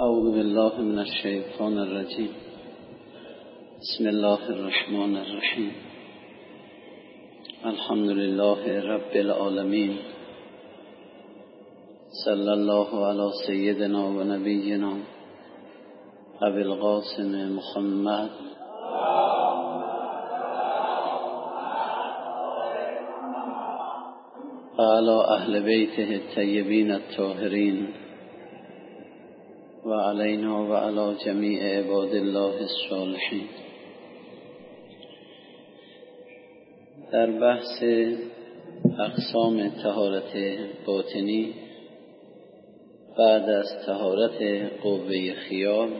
أعوذ بالله من الشيطان الرجيم. بسم الله الرحمن الرحيم. الحمد لله رب العالمين. صلى الله على سيدنا ونبينا أبي القاسم محمد. وعلى أهل بيته الطيبين الطاهرين. وعلينا وعلى جميع عباد الله الصالحين در بحث اقسام تهارت باطنی بعد از تهارت قوه خیال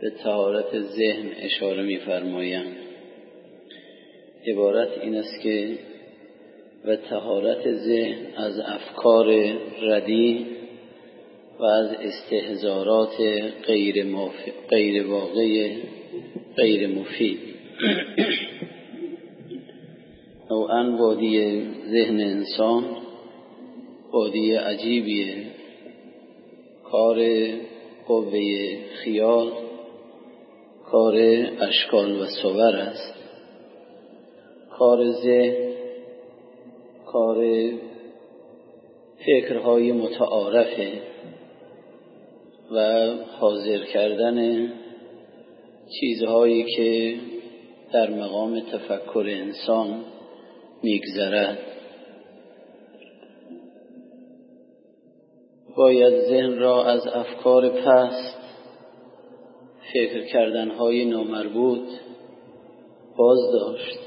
به تهارت ذهن اشاره می‌فرمایند عبارت این است که و تهارت ذهن از افکار ردی و از استهزارات غیر, غیر واقع غیر مفید. نوعا وادی ذهن انسان وادی عجیبیه کار قوه خیال کار اشکال و صور است. کار ذهن کار فکرهای متعارفه. و حاضر کردن چیزهایی که در مقام تفکر انسان میگذرد. باید ذهن را از افکار پست فکر کردنهای نامربوط باز داشت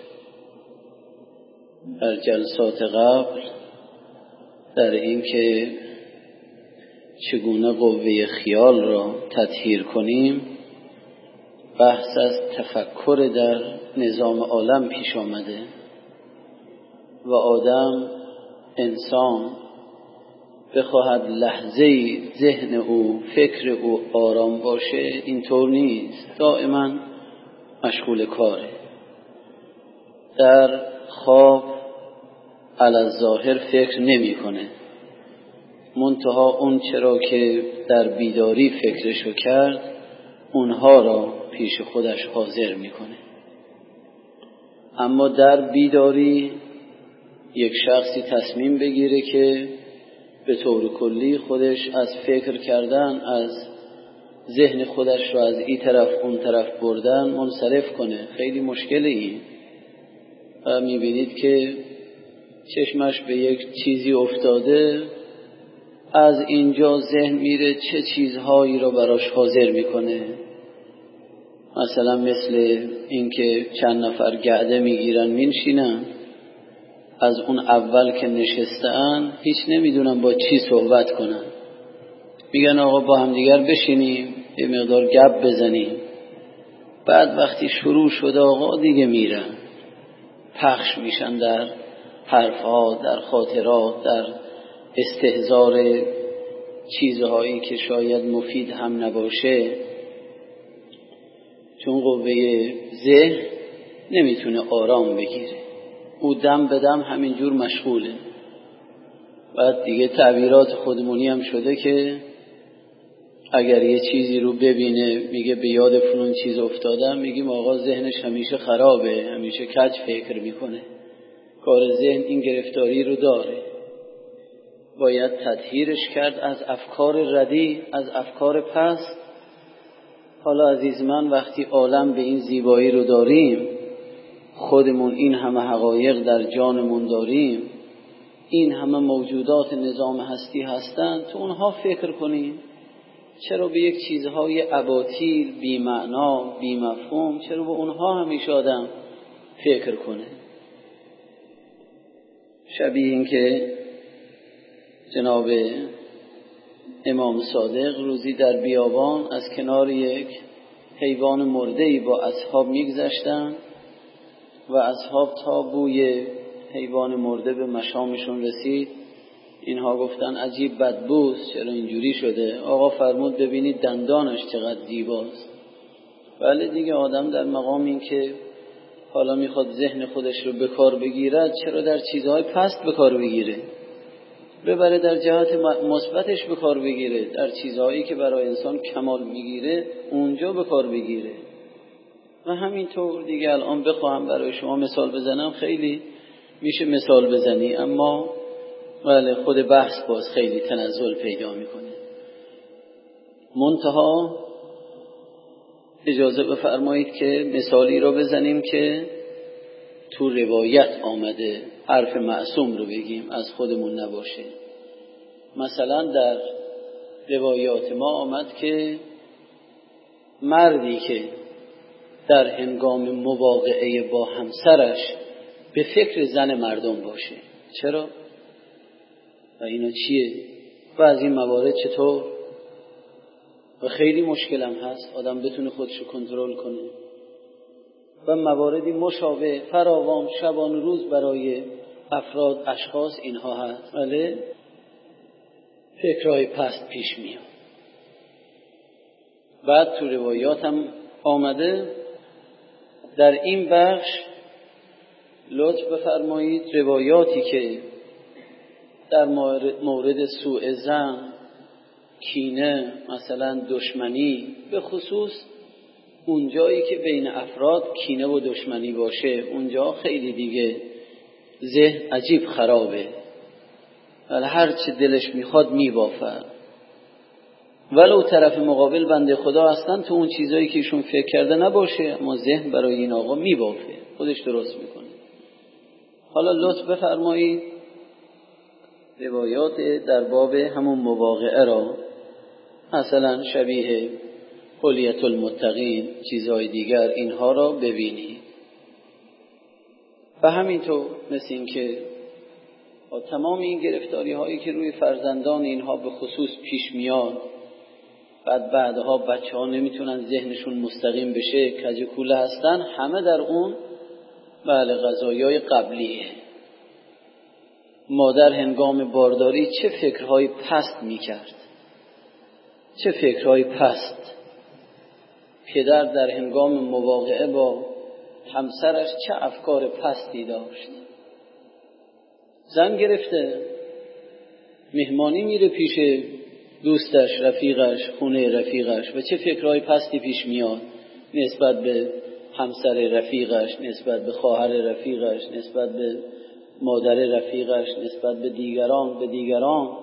در جلسات قبل در اینکه چگونه قوه خیال را تطهیر کنیم؟ بحث از تفکر در نظام عالم پیش آمده و آدم انسان بخواهد لحظه ذهن او فکر او آرام باشه اینطور نیست. دائما مشغول کاره. در خواب علی ظاهر فکر نمی‌کنه. منتها اون چرا که در بیداری فکرشو کرد اونها را پیش خودش حاضر می‌کنه. اما در بیداری یک شخصی تصمیم بگیره که به طور کلی خودش از فکر کردن از ذهن خودش را از این طرف اون طرف بردن منصرف کنه. خیلی مشکل این و می‌بینید که چشمش به یک چیزی افتاده از اینجا ذهن میره چه چیزهایی را براش حاضر می‌کنه. مثلا مثل اینکه چند نفر گعده می‌گیرن مینشینن. از اون اول که نشستن هیچ نمی‌دونن با چی صحبت کنن. میگن آقا با همدیگر بشینیم یه مقدار گپ بزنیم. بعد وقتی شروع شده آقا دیگه میرن. پخش میشن در حرفها در خاطرات در استهزار چیزهایی که شاید مفید هم نباشه چون قوه ذهن نمی‌تونه آرام بگیره. او دم به دم همینجور مشغوله. بعد دیگه تعبیرات خودمونی هم شده که اگر یه چیزی رو ببینه میگه به یاد فلون چیز افتادم میگیم آقا ذهنش همیشه خرابه همیشه کج فکر می‌کنه. کار ذهن این گرفتاری رو داره. باید تطهیرش کرد از افکار ردی از افکار پست. حالا عزیز من وقتی عالم به این زیبایی رو داریم خودمون این همه حقایق در جانمون داریم این همه موجودات نظام هستی هستند تو اونها فکر کنیم. چرا به یک چیزهای اباطیل بی مفهوم چرا به اونها همیشه آدم فکر کنه؟ شبیه این که جناب امام صادق روزی در بیابان از کنار یک حیوان مرده با اصحاب میگذشتن و اصحاب تا بوی حیوان مرده به مشامشون رسید. اینها گفتن عجیب بدبوست چرا اینجوری شده؟ آقا فرمود ببینید دندانش چقدر زیباست. ولی دیگه آدم در مقام این که حالا می‌خواد ذهن خودش رو به کار بگیرد چرا در چیزهای پست به کار بگیره؟ ببره در جهت مثبتش به کار بگیره در چیزهایی که برای انسان کمال می‌گیره اونجا به کار بگیره. و همینطور دیگه الان بخواهم برای شما مثال بزنم خیلی میشه مثال بزنی اما بله خود بحث باز خیلی تنزل پیدا می‌کنه. منتها اجازه بفرمایید که مثالی رو بزنیم که تو روایت آمده. حرف معصوم رو بگیم از خودمون نباشه مثلا در روایات ما آمد که مردی که در هنگام مواقعه با همسرش به فکر زن مردم باشه چرا؟ و اینا چیه؟ و از این موارد چطور؟ و خیلی مشکلم هست آدم بتونه خودشو کنترل کنه و مواردی مشابه فراوان شبان روز برای افراد اشخاص اینها هست. ولی فکرهای پست پیش میاد. بعد تو روایات هم آمده. در این بخش لطف بفرمایید روایاتی که در مورد سوء زن کینه مثلا دشمنی به خصوص اونجایی که بین افراد کینه و دشمنی باشه اونجا خیلی دیگه ذهن عجیب خرابه. ولی هر چه دلش می‌خواد میبافه. ولو طرف مقابل بنده خدا هستن تو اون چیزایی که ایشون فکر کرده نباشه اما ذهن برای این آقا میبافه. خودش درست می‌کنه. حالا لطف بفرمایید روایات در باب همون مواقعه را مثلا شبیه حلیت المتقین چیزهای دیگر اینها را ببینید و همینطور مثل اینکه با تمام این گرفتاری هایی که روی فرزندان اینها به خصوص پیش میاد بعد بعدها بچه ها نمی‌تونن ذهنشون مستقیم بشه کج کوله هستن همه در اون بله غذایای قبلیه. مادر هنگام بارداری چه فکرهای پست می‌کرد؟ چه فکرهای پست؟ پدر در هنگام مواقعه با همسرش چه افکار پستی داشت. زن گرفته مهمانی میره پیش دوستش رفیقش خونه رفیقش و چه فکرهای پستی پیش میاد. نسبت به همسر رفیقش نسبت به خواهر رفیقش نسبت به مادر رفیقش نسبت به دیگران به دیگران.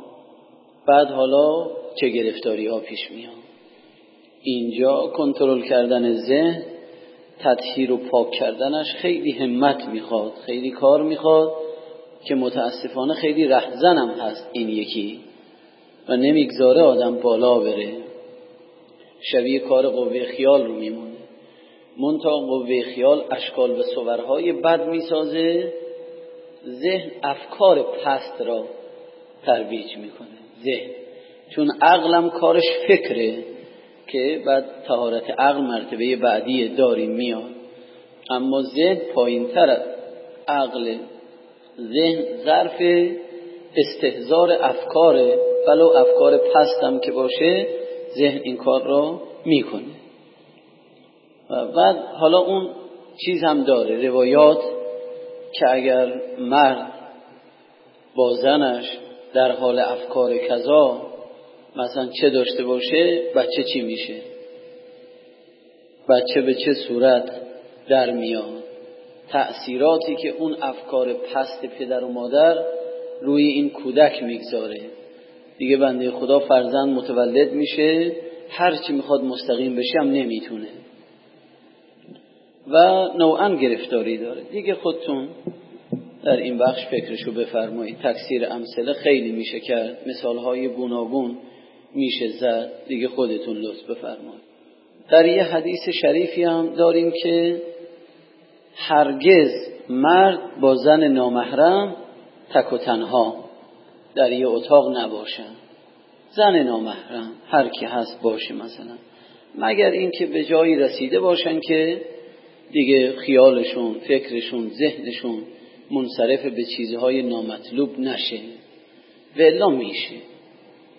بعد حالا چه گرفتاری ها پیش میاد؟ اینجا کنترل کردن ذهن تطهیر و پاک کردنش خیلی همت می‌خواد خیلی کار می‌خواد که متاسفانه خیلی رهزنم هست این یکی و نمی‌گذاره آدم بالا بره. شبیه کار قوه خیال رو میمونه. منتها قوه خیال اشکال و صورهای بد می‌سازه ذهن افکار پست را ترویج می‌کنه. ذهن. چون عقلم کارش فکره. که بعد تهارت عقل مرتبه بعدی داریم میاد. اما ذهن پایین تر عقل ذهن ظرف استهزار افکار ولو افکار پستم که باشه ذهن این کار را می‌کنه. و بعد حالا اون چیز هم داره روایات که اگر مرد با زنش در حال افکار کذا مثلا چه داشته باشه بچه چی میشه؟ بچه به چه صورت در میاد؟ تأثیراتی که اون افکار پست پدر و مادر روی این کودک می‌گذاره. دیگه بنده خدا فرزند متولد میشه هر چی می‌خواد مستقیم بشه هم نمی‌تونه. و نوعا گرفتاری داره. دیگه خودتون در این بخش فکرشو بفرمایید. تکثیر امثله خیلی میشه کرد. مثالهای گوناگون. میشه زد دیگه خودتون لطف بفرمایید. در یه حدیث شریفی هم داریم که هرگز مرد با زن نامحرم تک و تنها در یه اتاق نباشن زن نامحرم هر کی هست باشه مثلا. مگر اینکه به جایی رسیده باشن که دیگه خیالشون فکرشون ذهنشون منصرف به چیزهای نامطلوب نشه. و میشه.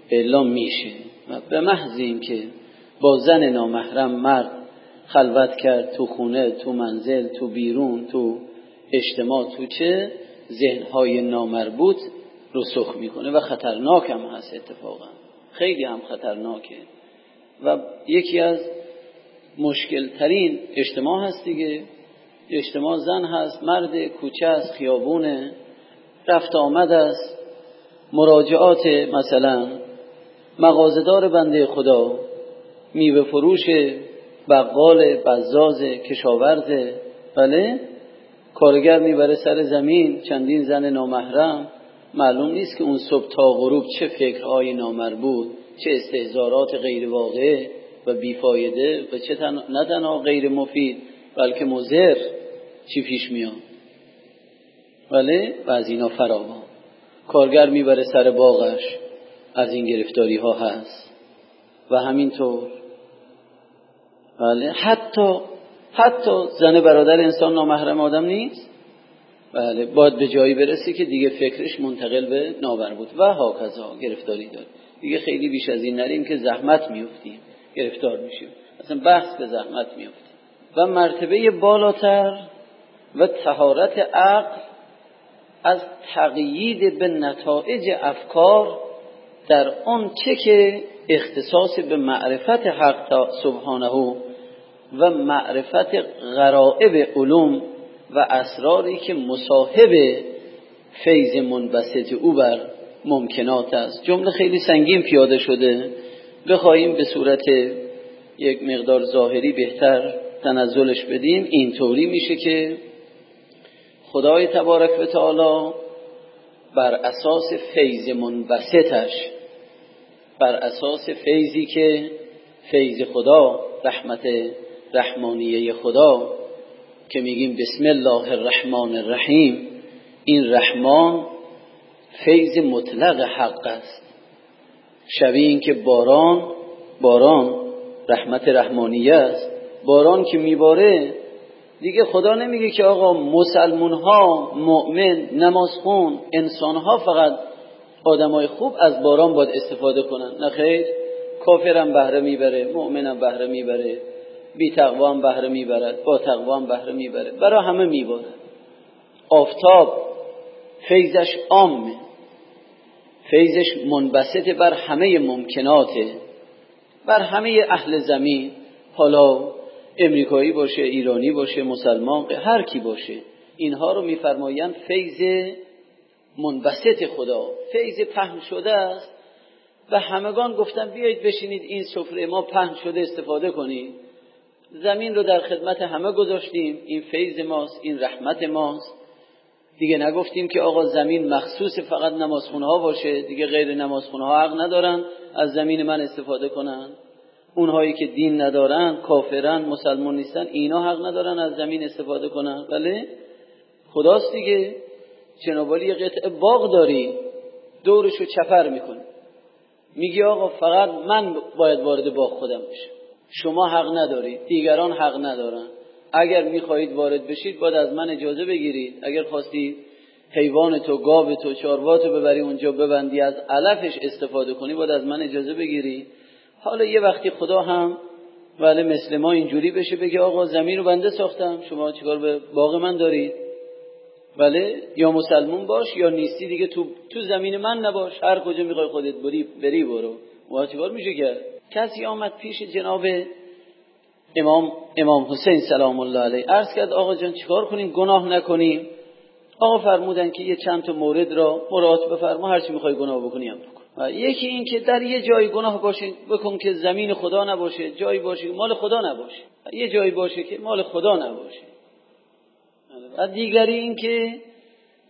اعلام میشه. و به محض اینکه با زن نامحرم مرد خلوت کرد تو خونه تو منزل تو بیرون تو اجتماع تو چه ذهنهای نامربوط رسخ می‌کنه و خطرناک هم هست اتفاقا. خیلی هم خطرناکه. و یکی از مشکل ترین اجتماع هست دیگه. اجتماع زن هست مرد کوچه است خیابونه. رفت آمد است. مراجعات مثلا مغازدار بنده خدا میوه فروش بقال بزاز کشاورز بله؟ کارگر می‌بره سر زمین چندین زن نامحرم. معلوم نیست که اون صبح تا غروب چه فکرهای نامربوط چه استهزارات غیر واقع و بیفایده و چه تن... نه تنها غیر مفید بلکه مزر چی پیش میاد. بله؟ و از اینا فراوان. کارگر می‌بره سر باغش. از این گرفتاری ها هست. و همینطور. بله. حتی حتی زن برادر انسان نامحرم آدم نیست. بله. باید به جایی برسه که دیگه فکرش منتقل به نابر بود. و هاکذا گرفتاری داره دیگه خیلی بیش از این نریم که زحمت میفتیم گرفتار میشیم. اصلا بحث به زحمت میفتیم و مرتبه بالاتر و تهارت عقل از تقیید به نتایج افکار در آن چه که اختصاص به معرفت حق سبحانه و معرفت غرائب علوم و اسراری که مصاحب فیض منبسط او بر ممکنات است. جمله خیلی سنگین پیاده شده. بخواهیم به صورت یک مقدار ظاهری بهتر تنزلش بدیم. اینطوری میشه که خدای تبارک و تعالی بر اساس فیض منبسطش بر اساس فیضی که فیض خدا رحمت رحمانیه خدا که میگیم بسم الله الرحمن الرحیم این رحمان فیض مطلق حق است. شبیه این که باران باران رحمت رحمانیه است. باران که میباره دیگه خدا نمیگه که آقا مسلمون ها مؤمن نمازخون انسان ها فقط آدمای خوب از باران باید استفاده کنن. نه خیر؟ کافرم بهره می‌بره مؤمنم بهره می‌بره بی تقوا هم بهره می‌برد با تقوا هم بهره می‌بره. برای همه میباره. آفتاب فیضش عامه. فیضش منبسط بر همه ممکناته. بر همه اهل زمین. حالا امریکایی باشه ایرانی باشه مسلمان هر کی باشه. اینها رو میفرمایند فیض منبسط خدا. فیض پهن شده است و همگان گفتن بیایید بشینید این سفره ما پهن شده استفاده کنید زمین رو در خدمت همه گذاشتیم. این فیض ماست این رحمت ماست. دیگه نگفتیم که آقا زمین مخصوص فقط نمازخونه ها باشه. دیگه غیر نمازخونه ها حق ندارن. از زمین من استفاده کنن. اونهایی که دین ندارن کافرن مسلمان نیستن اینا حق ندارن از زمین استفاده کنن. بله؟ خداست دیگه. جنابالی یه قطعه باغ داری دورشو چپر می‌کنه میگی آقا فقط من باید وارد باغ خودم بشم. شما حق ندارید دیگران حق ندارن. اگر می‌خواهید وارد بشید باید از من اجازه بگیرید. اگر خواستید حیوان تو گاو تو چارواتو ببری اونجا ببندی از علفش استفاده کنی باید از من اجازه بگیری. حالا یه وقتی خدا هم ولی مثل ما اینجوری بشه بگه آقا زمین رو بنده ساختم. شما چیکار به باغ من دارید؟ ولی یا مسلمون باش یا نیستی دیگه تو تو زمین من نباش. هر کجا می‌خوای خودت بری بری برو. و میشه کرد کسی آمد پیش جناب امام امام حسین سلام الله علیه. عرض کرد آقا جان چیکار کنیم؟ گناه نکنیم. آقا فرمودن که یه چند تا مورد را مراعات بفرما هر چی می‌خوای گناه بکنی هم بکن. یکی این که در یه جای گناه باشه بکن که زمین خدا نباشه جایی باشه که مال خدا نباشه. یه جایی باشه که مال خدا نباشه. و دیگری این که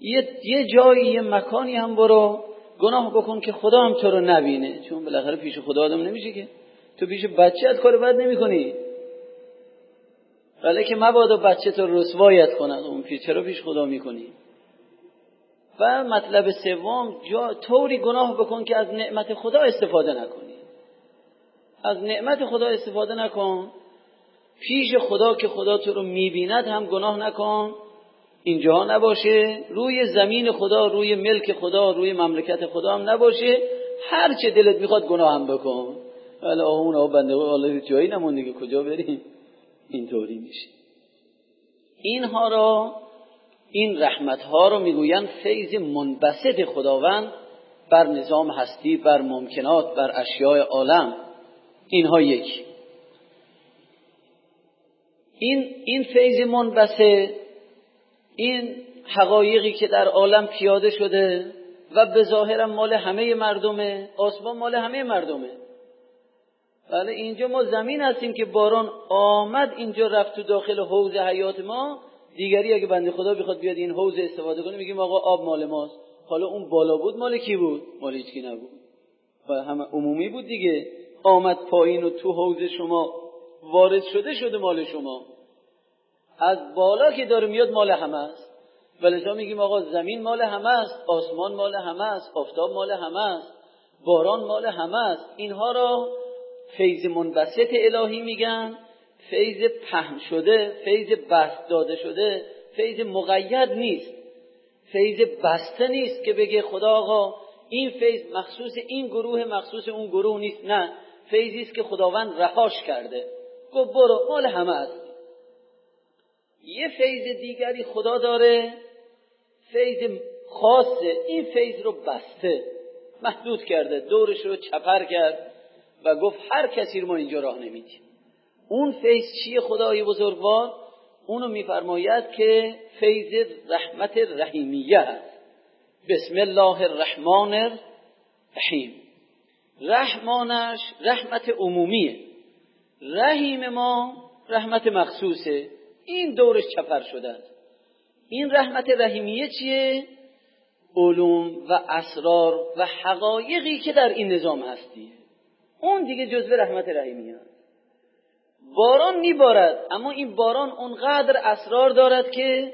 یه, یه جایی یه مکانی هم برو گناه بکن که خدا هم تو رو نبینه. چون بالاخره پیش خدا آدم نمیشه که. تو پیش بچت کار بد نمی‌کنی. ولی که مبادا بچه تو رسوایت کنن اون پیش. چرا پیش خدا می‌کنی؟ و مطلب سوم جا طوری گناه بکن که از نعمت خدا استفاده نکنی. از نعمت خدا استفاده نکن پیش خدا که خدا تو رو می‌بیند هم گناه نکن. اینجا نباشه. روی زمین خدا روی ملک خدا روی مملکت خدا هم نباشه. هر چه دلت می‌خواد گناه هم بکن. ولی اون آه بنده حالا جایی نمون دیگه. کجا بریم؟ اینطوری میشه. اینها را این رحمت ها رو می‌گویند فیض منبسط خداوند بر نظام هستی بر ممکنات بر اشیاء عالم. اینها یک. این این فیض منبسط این حقایقی که در عالم پیاده شده و به ظاهرم مال همه مردمه آسمان مال همه مردمه. بله اینجا ما زمین هستیم که باران آمد اینجا رفت تو داخل حوض حیات ما. دیگری اگه بنده خدا بخواد بیاد این حوض استفاده کنه میگیم آقا آب مال ماست. حالا اون بالا بود مال کی بود؟ مال هیچ کی نبود. و همه عمومی بود دیگه. آمد پایین و تو حوض شما وارد شده شده مال شما. از بالا که داره میاد مال همه است. ولذا میگیم آقا زمین مال همه است آسمان مال همه است آفتاب مال همه است باران مال همه است. اینها را فیض منبسط الهی میگن فیض پهن شده فیض بست داده شده فیض مقید نیست فیض بسته نیست که بگه خدا آقا این فیض مخصوص این گروه مخصوص اون گروه نیست نه. فیضی است که خداوند رهاش کرده. گفت برو مال همه است. یه فیض دیگری خدا داره. فیض خاصه این فیض رو بسته محدود کرده دورش رو چپر کرد و گفت هر کسی رو ما اینجا راه نمیدیم. اون فیض چیه خدای بزرگوار؟ اونو میفرماید که فیض رحمت رحیمیه هست. بسم الله الرحمن الرحیم. رحمانش رحمت عمومیه. رحیم ما رحمت مخصوصه. این دورش چپر شده است این رحمت رحیمیه چیه؟ علوم و اسرار و حقایقی که در این نظام هستیه اون دیگه جزء رحمت رحیمیه است باران میبارد اما این باران اونقدر اسرار دارد که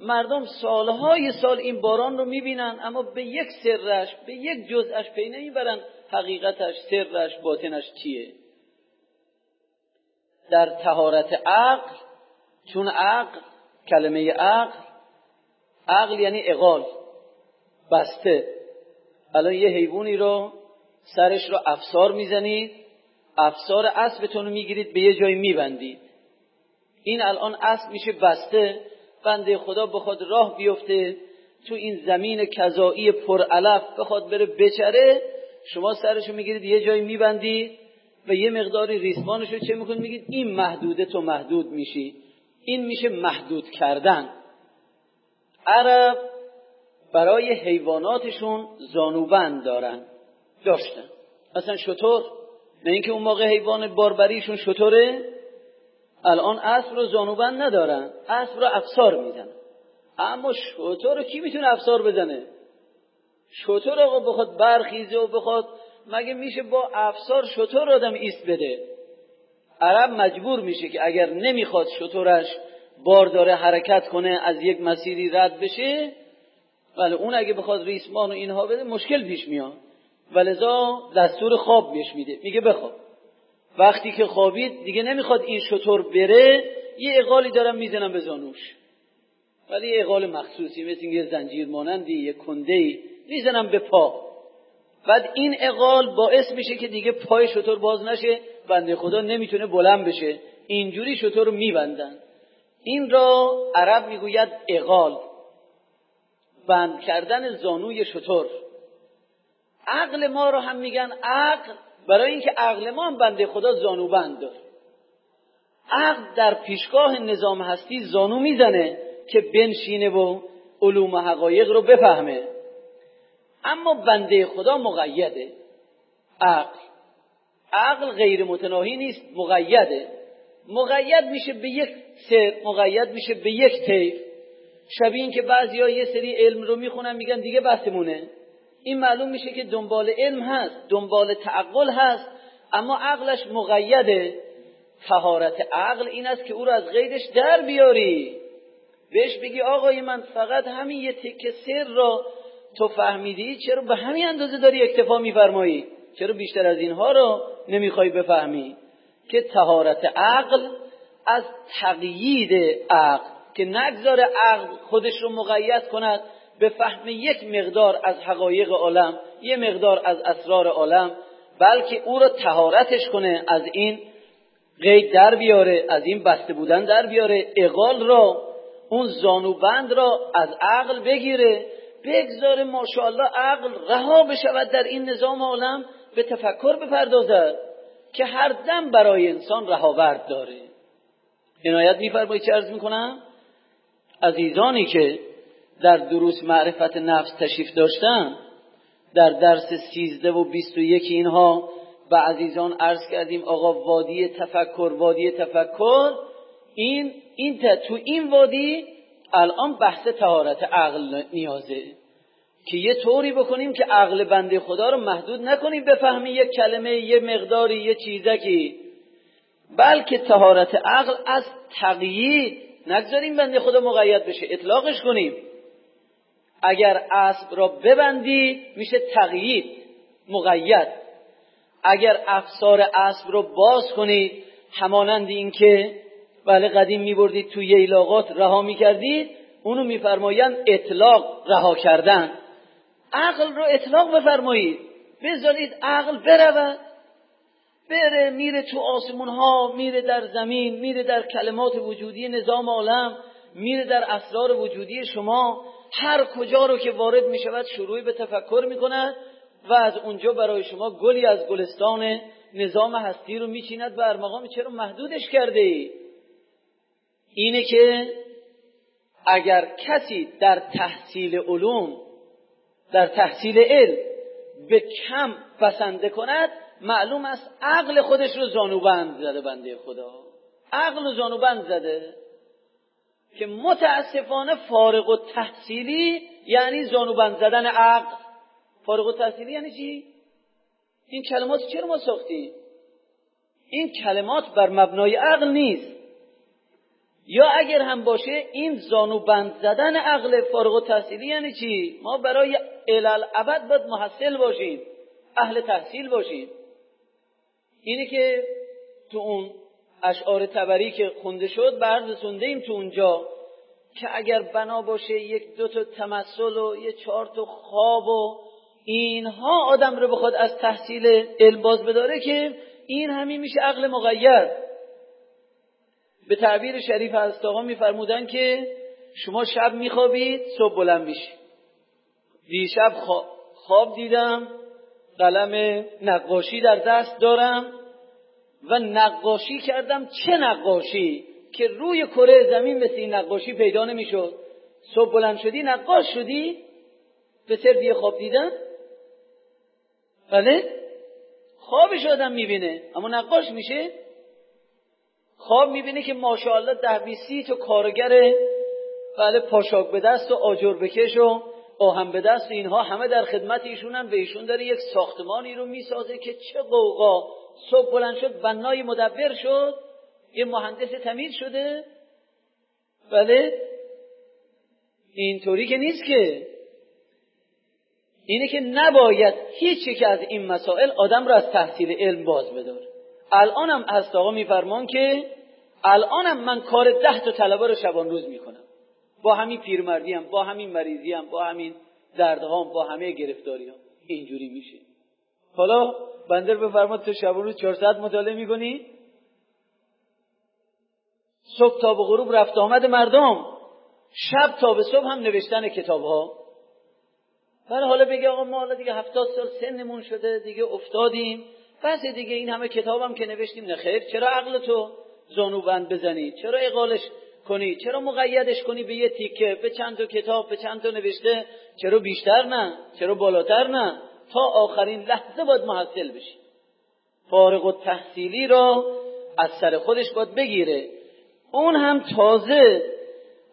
مردم سالهای سال این باران رو می‌بینن اما به یک سرش به یک جزءش پی نمی‌برن. حقیقتش سرش باطنش چیه؟ در تهارت عقل چون عقل کلمه عقل عقل یعنی اقال بسته. الان یه حیوانی رو سرش رو افسار می‌زنید افسار اسبتون رو می‌گیرید به یه جایی میبندید. این الان اسب میشه بسته بنده خدا بخواد راه بیفته تو این زمین کذایی پر علف بخواد بره بچره شما سرشو می‌گیرید یه جایی میبندید و یه مقداری رو چه می‌کنید میگید این محدوده تو محدود میشی. این میشه محدود کردن. عرب برای حیواناتشون زانوبند دارن داشتن. مثلا شطور نه اینکه اون موقع حیوان باربریشون شطوره الان اسب رو زانوبند ندارن اسب رو افسار می‌زنن اما شطور رو کی می‌تونه افسار بزنه؟ شطور آقا بخواد برخیزه و بخواد مگه میشه با افسار شطور آدم ایست بده؟ عرب مجبور میشه که اگر نمی‌خواد شطورش بار داره حرکت کنه از یک مسیری رد بشه ولی اون اگه بخواد ریسمان و اینها بده مشکل پیش میاد. ولذا دستور خواب بهش میده. میگه بخواب. وقتی که خوابید دیگه نمی‌خواد این شطور بره یه اقالی دارم می‌زنم به زانوش. ولی یه اقال مخصوصی مثل یه زنجیر مانندی یه کنده می‌زنم به پا. بعد این اقال باعث میشه که دیگه پای شطور باز نشه. بنده خدا نمی‌تونه بلند بشه. اینجوری شطور رو میبندن. این را عرب می‌گوید اقال بند کردن زانوی شطور. عقل ما رو هم میگن عقل. برای اینکه عقل ما هم بنده خدا زانو بند داره. عقل در پیشگاه نظام هستی زانو می‌زنه که بنشینه و علوم و حقایق رو بفهمه. اما بنده خدا مقیده. عقل. عقل غیر متناهی نیست مقیده. مقید میشه به یک سر مقید میشه به یک طیف. شبیه این که بعضی یه سری علم رو می‌خونن میگن دیگه بحثمونه. این معلوم میشه که دنبال علم هست دنبال تعقل هست اما عقلش مقیده. تهارت عقل این است که او رو از غیرش در بیاری. بهش بگی آقای من فقط همین یه تکه سر را تو فهمیدی چرا به همین اندازه داری اکتفا میفرمایی؟ چرا بیشتر از اینها رو نمی‌خوای بفهمی که تهارت عقل از تقیید عقل که نگذار عقل خودش رو مقید کند به فهم یک مقدار از حقایق عالم یه مقدار از اسرار عالم بلکه او را تهارتش کنه از این قید در بیاره از این بسته بودن در بیاره اقال را اون زانوبند را از عقل بگیره بگذاره ماشاءالله عقل رها بشود در این نظام عالم. به تفکر بپردازد که هر دم برای انسان رهاورد داره. عنایت میفرمایید چه ارز می‌کنم؟ عزیزانی که در دروس معرفت نفس تشریف داشتن در درس سیزده و بیست و یکی اینها به عزیزان عرض کردیم آقا وادی تفکر وادی تفکر این این تو این وادی الان بحث تهارت عقل نیازه. که یه طوری بکنیم که عقل بنده خدا رو محدود نکنیم بفهمی یک کلمه یه مقداری یه چیزکی. بلکه تهارت عقل از تقیید نگذاریم بنده خدا مقید بشه اطلاقش کنیم. اگر اسب را ببندی میشه تقیید مقید. اگر افسار اسب رو باز کنید همانند این که بله قدیم میبردید توی ییلاقات رها می‌کردید اونو میفرمایند اطلاق رها کردن. عقل رو اطلاق بفرمایید. بذارید عقل برود. بره میره تو آسمون ها میره در زمین میره در کلمات وجودی نظام عالم میره در اسرار وجودی شما. هر کجا رو که وارد می‌شود شروعی به تفکر می‌کند و از اونجا برای شما گلی از گلستان نظام هستی رو میچیند و ارمغان چرا محدودش کرده ای؟ اینه که اگر کسی در تحصیل علوم در تحصیل علم به کم بسنده کند معلوم است عقل خودش رو زانوبند زده بنده خدا عقل رو زانوبند زده که متاسفانه فارغ و تحصیلی یعنی زانوبند زدن عقل فارغ و تحصیلی یعنی چی؟ این کلمات چرا ما ساختیم؟ این کلمات بر مبنای عقل نیست یا اگر هم باشه این زانو بند زدن عقل فارغ و تحصیلی یعنی چی؟ ما برای علل ابد باید محصل باشیم اهل تحصیل باشیم اینه که تو اون اشعار تبری که خونده شد برد سنده ایم تو اونجا که اگر بنا باشه یک دو تا تمثل و یه چهار تا خواب و اینها آدم رو بخواد از تحصیل علم باز بداره که این همین میشه عقل مقید به تعبیر شریف از آقا میفرمودن که شما شب میخوابید صبح بلند میشی. دیشب خواب دیدم قلم نقاشی در دست دارم و نقاشی کردم. چه نقاشی؟ که روی کره زمین مثل این نقاشی پیدا نمی‌شد. صبح بلند شدی نقاش شدی به سر خواب دیدن؟ بله. خوابش آدم می‌بینه اما نقاش میشه؟ خواب می‌بینه که ماشاءالله ده بیسی تو کارگر بله پاشاک به دست و آجر بکش و آهم به دست اینها همه در خدمت ایشونن و ایشون داره یک ساختمانی رو می‌سازه که چه قوقا. صبح بلند شد بنای مدبر شد یه مهندس تمیز شده. بله اینطوری که نیست که. اینه که نباید هیچ که از این مسائل آدم رو از تحصیل علم باز بداره. الانم هست آقا میفرمان که الانم من کار ده تا طلبه رو شبان روز می‌کنم. با همین پیرمردی با همین مریضی با همین دردهام با همه گرفتاری هم. اینجوری میشه. حالا بندر بفرماد تو شبان روز 400 مطالعه می‌کنی؟ صبح تا به غروب رفت آمد مردم. شب تا به صبح هم نوشتن کتاب ها ولی حالا بگه آقا ما حالا دیگه هفتاد سال سنمون شده دیگه افتادیم. پس دیگه این همه کتابم که نوشتیم نخیر چرا عقل تو؟ زانوبند بزنی. چرا اقالش کنی؟ چرا مقیدش کنی به یه تیکه به چند تا کتاب به چند تا نوشته؟ چرا بیشتر نه؟ چرا بالاتر نه؟ تا آخرین لحظه باید محصل بشی. فارغ و تحصیلی را از سر خودش باید بگیره. اون هم تازه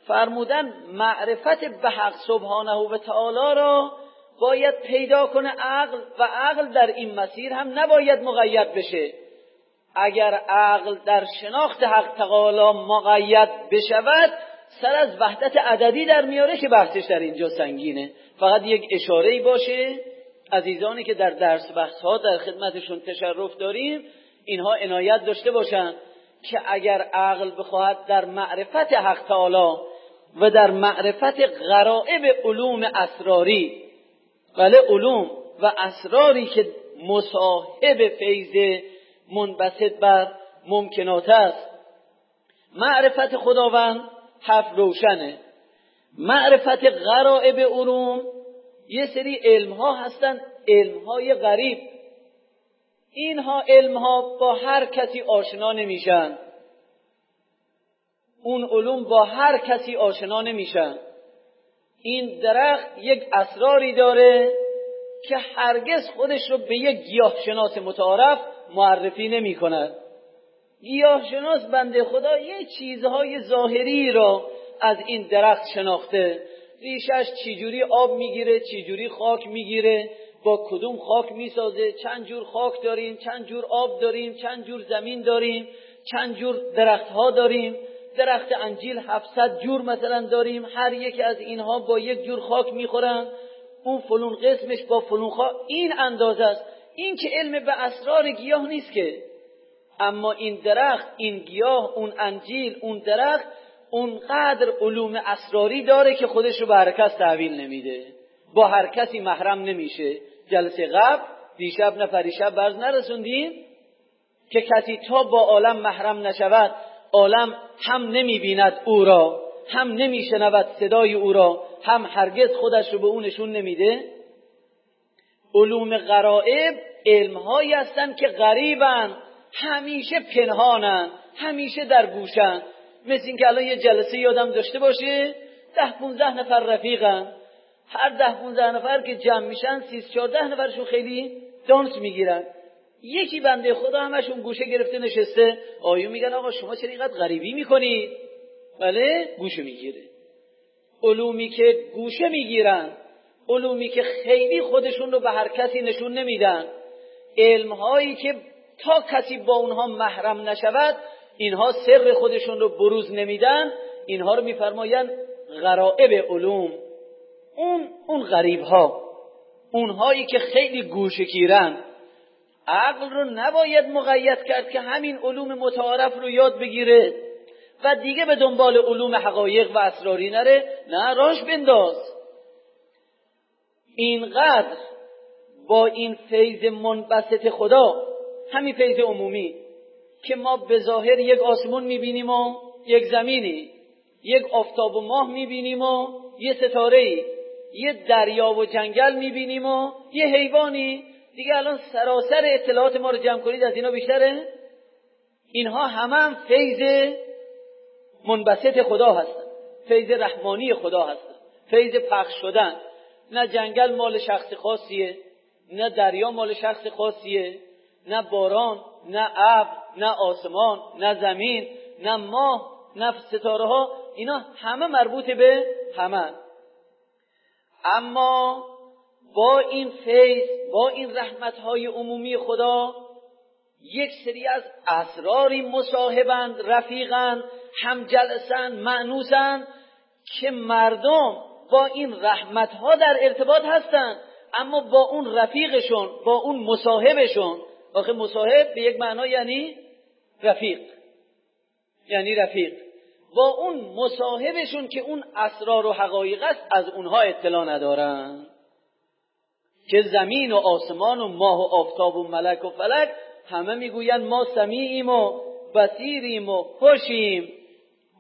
فرمودن معرفت به حق سبحانه و تعالی را باید پیدا کنه عقل و عقل در این مسیر هم نباید مقید بشه. اگر عقل در شناخت حق تعالی مقید بشود سر از وحدت عددی در میاره که بحثش در اینجا سنگینه. فقط یک اشاره باشه عزیزانی که در درس بحث ها در خدمتشون تشرف داریم اینها عنایت داشته باشن که اگر عقل بخواهد در معرفت حق تعالی و در معرفت غرائب علوم اسراری بله علوم و اسراری که مصاحب فیض منبسط بر ممکنات است. معرفت خداوند حرف روشنه. معرفت غرائب علوم یه سری علم ها هستن علم های غریب. اینها علم ها با هر کسی آشنا نمیشن. اون علوم با هر کسی آشنا نمیشن. این درخت یک اسراری داره که هرگز خودش رو به یک گیاهشناس متعارف معرفی نمی کند. گیاهشناس بنده خدا یه چیزهای ظاهری را از این درخت شناخته. ریشش چجوری آب می‌گیره چجوری خاک می‌گیره با کدوم خاک می‌سازه؟ چند جور خاک داریم چند جور آب داریم چند جور زمین داریم چند جور درخت ها داریم. درخت انجیل 700 جور مثلا داریم. هر یک از اینها با یک جور خاک می‌خورن. اون فلون قسمش با فلون خاک. این اندازه است. این که علم به اسرار گیاه نیست که. اما این درخت این گیاه اون انجیل اون درخت اونقدر علوم اسراری داره که خودش رو به هر کس تحویل نمیده. با هر کسی محرم نمیشه. جلسه قبل دیشب نه پریشب برز نرسوندیم که کسی تا با عالم محرم نشود عالم هم نمی‌بیند او را هم نمیشنود صدای او را هم هرگز خودش رو به او نشون نمیده. علوم غرائب علمهایی هستند که غریبن همیشه پنهانن همیشه در گوشن. مثل اینکه الان یه جلسه یادم داشته باشه ده پونزده نفر رفیقن. هر ده پونزده نفر که جمع میشن سیز چارده نفرشون خیلی دانس می‌گیرن. یکی بنده خدا همشون گوشه گرفته نشسته. آیون میگن آقا شما چرا اینقدر غریبی می‌کنید بله گوشه می‌گیره. علومی که گوشه می‌گیرن. علومی که خیلی خودشون رو به هر کسی نشون نمیدن. علمهایی که تا کسی با اونها محرم نشود اینها سر خودشون رو بروز نمیدن. اینها رو میفرمایند غرائب علوم. اون اون غریب ها اونهایی که خیلی گوشه گیرن عقل رو نباید مقید کرد که همین علوم متعارف رو یاد بگیره و دیگه به دنبال علوم حقایق و اسراری نره. نه راش بنداز. اینقدر با این فیض منبسط خدا همین فیض عمومی که ما به ظاهر یک آسمون می‌بینیم و یک زمینی یک آفتاب و ماه می‌بینیم و یه ستاره یه دریا و جنگل می‌بینیم و یه حیوانی. دیگه الان سراسر اطلاعات ما رو جمع کنید از اینا بیشتره؟ اینها همه هم فیض منبسط خدا هستن فیض رحمانی خدا هستن فیض پخش شدن. نه جنگل مال شخص خاصیه نه دریا مال شخص خاصیه نه باران نه ابر نه آسمان نه زمین نه ماه نه ستاره ها اینا همه مربوط به همه. اما با این فیض با این رحمت های عمومی خدا یک سری از اسراری مصاحبند رفیقند هم جلسند معنوسند که مردم با این رحمت ها در ارتباط هستند اما با اون رفیقشون با اون مصاحبشون آخه مصاحب به یک معنا یعنی رفیق. یعنی رفیق. با اون مصاحبشون که اون اسرار و حقایق است از اونها اطلاع ندارن. که زمین و آسمان و ماه و آفتاب و ملک و فلک همه می‌گویند ما سمیعیم و بسیریم و خوشیم.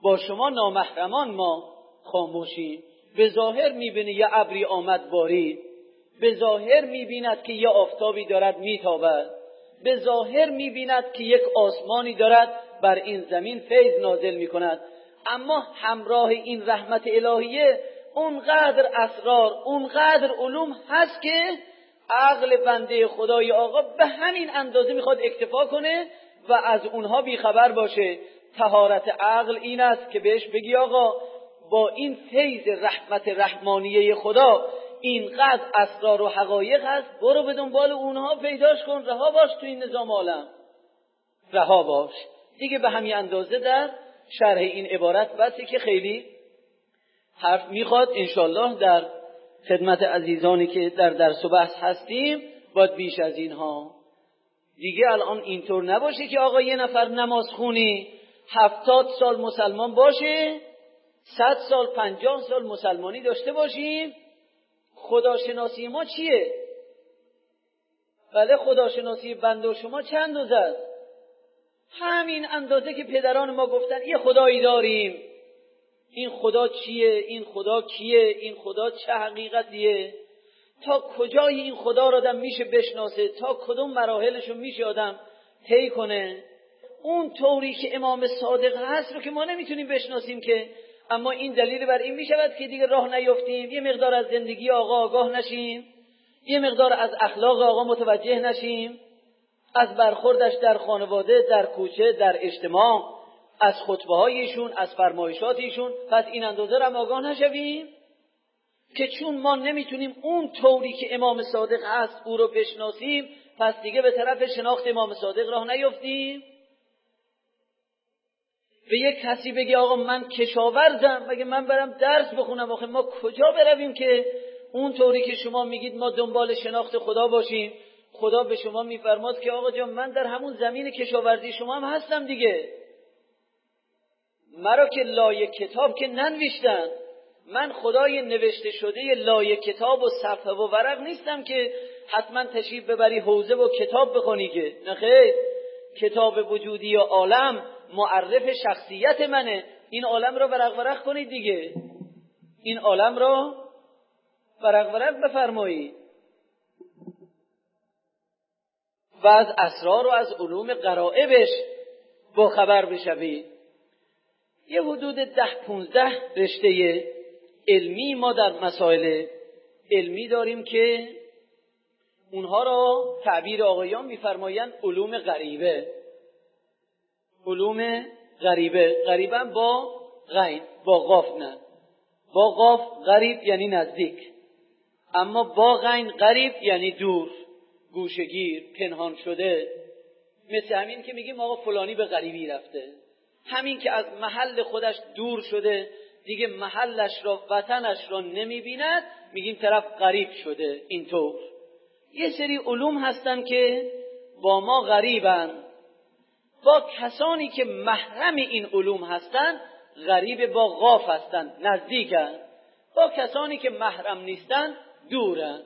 با شما نامحرمان ما خاموشیم. به ظاهر می‌بینه یه ابری آمد بارید به ظاهر می‌بیند که یه آفتابی دارد میتابد به ظاهر می‌بیند که یک آسمانی دارد بر این زمین فیض نازل می‌کند. اما همراه این رحمت الهیه اونقدر اسرار اونقدر علوم هست که عقل بنده خدای آقا به همین اندازه می‌خواد اکتفا کنه و از اونها بیخبر باشه. تهارت عقل این است که بهش بگی آقا با این فیض رحمت رحمانیه خدا اینقدر اسرار و حقایق هست برو به دنبال اونها پیداش کن رها باش تو این نظام عالم. رها باش. دیگه به همین اندازه در شرح این عبارت بسی که خیلی حرف می‌خواد. انشالله در خدمت عزیزانی که در درس و بحث هستیم باید بیش از اینها. دیگه الان اینطور نباشه که آقا یه نفر نماز خونی هفتاد سال مسلمان باشه صد سال پنجاه سال مسلمانی داشته باشیم خداشناسی ما چیه؟ بله خداشناسی بنده و شما چند روز همین اندازه که پدران ما گفتن یه خدایی داریم. این خدا چیه؟ این خدا کیه؟ این خدا چه حقیقتیه؟ تا کجای این خدا را آدم میشه بشناسه؟ تا کدوم مراحلشو میشه آدم طی کنه؟ اون طوری که امام صادق هست رو که ما نمی‌تونیم بشناسیم که اما این دلیل بر این می‌شود که دیگه راه نیفتیم یه مقدار از زندگی آقا آگاه نشیم. یه مقدار از اخلاق آقا متوجه نشیم. از برخوردش در خانواده در کوچه در اجتماع از خطبه هایشون از فرمایشات ایشون پس این اندازه هم آگاه نشویم که چون ما نمی‌تونیم اون طوری که امام صادق هست او رو بشناسیم پس دیگه به طرف شناخت امام صادق راه نیفتیم به یک کسی بگی آقا من کشاورزم مگه من برم درس بخونم؟ آخه ما کجا برویم که اون طوری که شما میگید ما دنبال شناخت خدا باشیم. خدا به شما میفرماد که آقا جان من در همون زمین کشاورزی شما هم هستم دیگه. مرا که لایه کتاب که ننوشتن. من خدای نوشته شده لایه کتاب و صفحه و ورق نیستم که حتما تشریف ببری حوزه و کتاب بخونی که. نه خیر. کتاب وجودی و عالم. معرف شخصیت منه. این عالم رو ورق ورق کنید دیگه. این عالم رو ورق ورق بفرمایید و از اسرار و از علوم قرائبش با خبر بشوید یه حدود ده پونزده رشته علمی ما در مسائل علمی داریم که اونها را تعبیر آقایان میفرمایند علوم غریبه. علوم غریبه. غریبه با غین با غاف نه. با غاف غریب یعنی نزدیک. اما با غین غریب یعنی دور گوشگیر پنهان شده. مثل همین که میگیم آقا فلانی به غریبی رفته. همین که از محل خودش دور شده دیگه محلش را وطنش را نمی‌بیند. میگیم طرف غریب شده. اینطور. یه سری علوم هستن که با ما غریبن. با کسانی که محرم این علوم هستند غریب با غاف هستند نزدیکن. با کسانی که محرم نیستند دورن.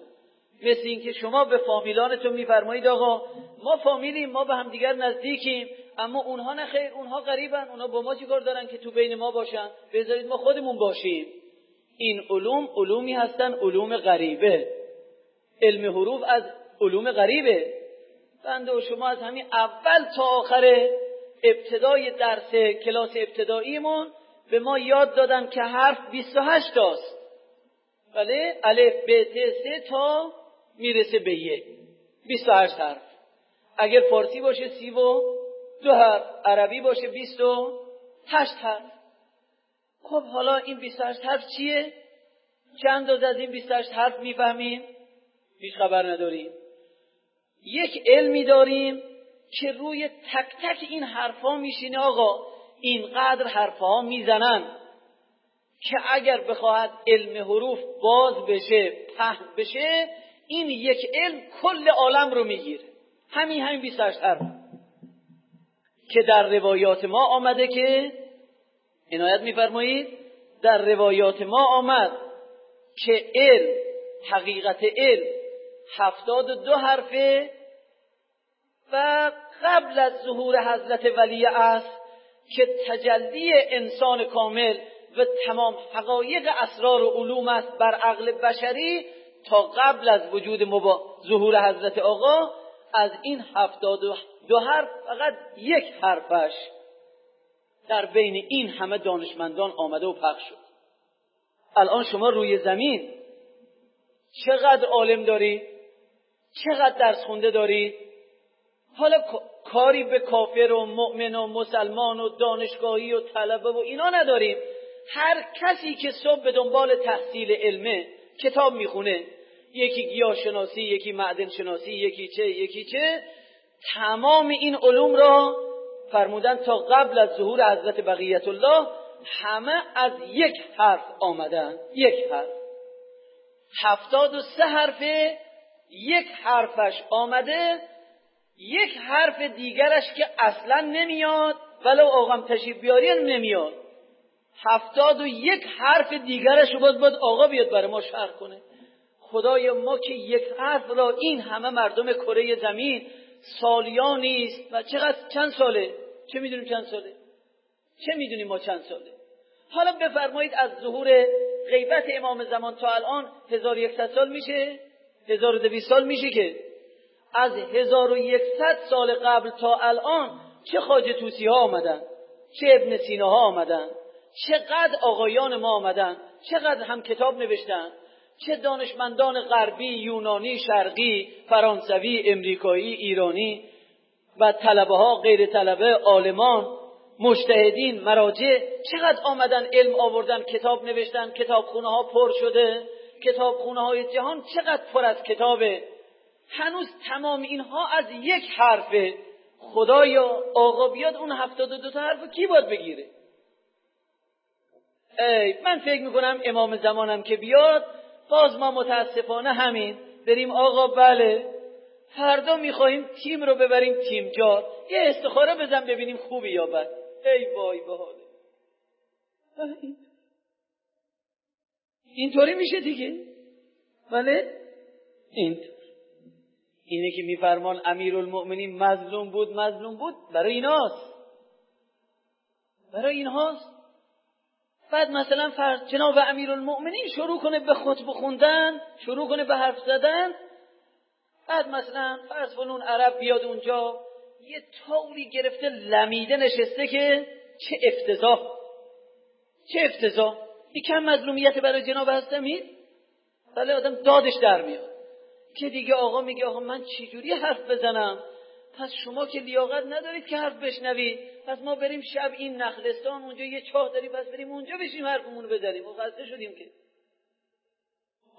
مثل اینکه شما به فامیلانتون میفرمایید آقا ما فامیلیم ما به همدیگر نزدیکیم اما اونها نه خیر اونها غریبن اونها با ما چیکار دارن که تو بین ما باشن؟ بذارید ما خودمون باشیم. این علوم علومی هستن علوم غریبه. علم حروف از علوم غریبه. بنده و شما از همین اول تا آخر ابتدای درس کلاس ابتداییمون به ما یاد دادن که حرف 28 تاست بله؟ الف ب ت سه تا می‌رسه به یک. 28 حرف. اگر فارسی باشه سی و دو حرف. عربی باشه 28 حرف. خب حالا این 28 حرف چیه؟ چند از این 28 حرف می‌فهمیم؟ هیچ خبر نداریم. یک علمی داریم که روی تک تک این حرفها میشینه آقا. اینقدر حرفها می‌زنن که اگر بخواهد علم حروف باز بشه پهن بشه این یک علم کل عالم رو می‌گیره. همین همین 28 حرف. که در روایات ما آمده که عنایت میفرمایید در روایات ما آمد که علم حقیقت علم هفتاد و دو حرفه و قبل از ظهور حضرت ولی است که تجلی انسان کامل و تمام حقایق اسرار و علوم است بر عقل بشری تا قبل از وجود مبا... ظهور حضرت آقا. از این هفتاد و دو حرف فقط یک حرفش در بین این همه دانشمندان آمده و پخش شد. الان شما روی زمین چقدر عالم دارید چقدر درس خونده دارید حالا کاری به کافر و مؤمن و مسلمان و دانشگاهی و طلبه و اینا نداریم. هر کسی که صبح به دنبال تحصیل علمه کتاب می‌خونه. یکی گیاه شناسی یکی معدن شناسی یکی چه یکی چه. تمام این علوم را فرمودن تا قبل از ظهور حضرت بقیت الله همه از یک حرف آمدن. یک حرف. هفتاد و سه حرفه یک حرفش آمده یک حرف دیگرش که اصلا نمیاد ولو آقام تشریف بیاری نمیاد. هفتاد و یک حرف دیگرش رو باز باید آقا بیاد برای ما شرح کنه. خدای ما که یک حرف را این همه مردم کره زمین سالیان نیست. و چقدر چند ساله؟ چه می‌دونیم چند ساله؟ چه می‌دونیم ما چند ساله؟ حالا بفرمایید از ظهور غیبت امام زمان تا الان 1100 سال میشه؟ 1200 سال میشه که از 1100 سال قبل تا الان چه خاج توسی ها آمدن؟ چه ابن سینا ها آمدن؟ چقدر آقایان ما آمدن؟ چقدر هم کتاب نوشتن؟ چه دانشمندان غربی یونانی شرقی فرانسوی امریکایی ایرانی و طلبه ها غیر طلبه عالمان مجتهدین مراجع چقدر آمدن علم آوردن کتاب نوشتن کتابخونه ها پر شده؟ کتابخونه های جهان چقدر پر از کتابه. هنوز تمام اینها از یک حرفه. خدایا آقا بیاد اون هفتاد و دو تا حرف کی باید بگیره؟ ای من فکر می‌کنم امام زمانم که بیاد باز ما متاسفانه همین. بریم آقا بله. فردا می‌خواهیم تیم رو ببریم تیم جا یه استخاره بزن ببینیم خوبی یا بد. ای وای به اینطوری میشه دیگه. بله؟ اینطور اینه که میفرمان امیر المؤمنین مظلوم بود مظلوم بود برای ایناست. برای اینهاست. بعد مثلا فرض جناب امیر المؤمنین شروع کنه به خطب خوندن شروع کنه به حرف زدن. بعد مثلا فرض فنون عرب بیاد اونجا یه طوری گرفته لمیده نشسته که چه افتضاح. چه افتضاح. این کم مظلومیت برای جناب هستمید بله آدم دادش در میاد. که دیگه آقا میگه آقا من چجوری حرف بزنم؟ پس شما که لیاقت ندارید که حرف بشنوید. پس ما بریم شب این نخلستان اونجا یه چاه داریم پس بریم اونجا بشیم حرفمون رو بزنیم. ما خسته شدیم که.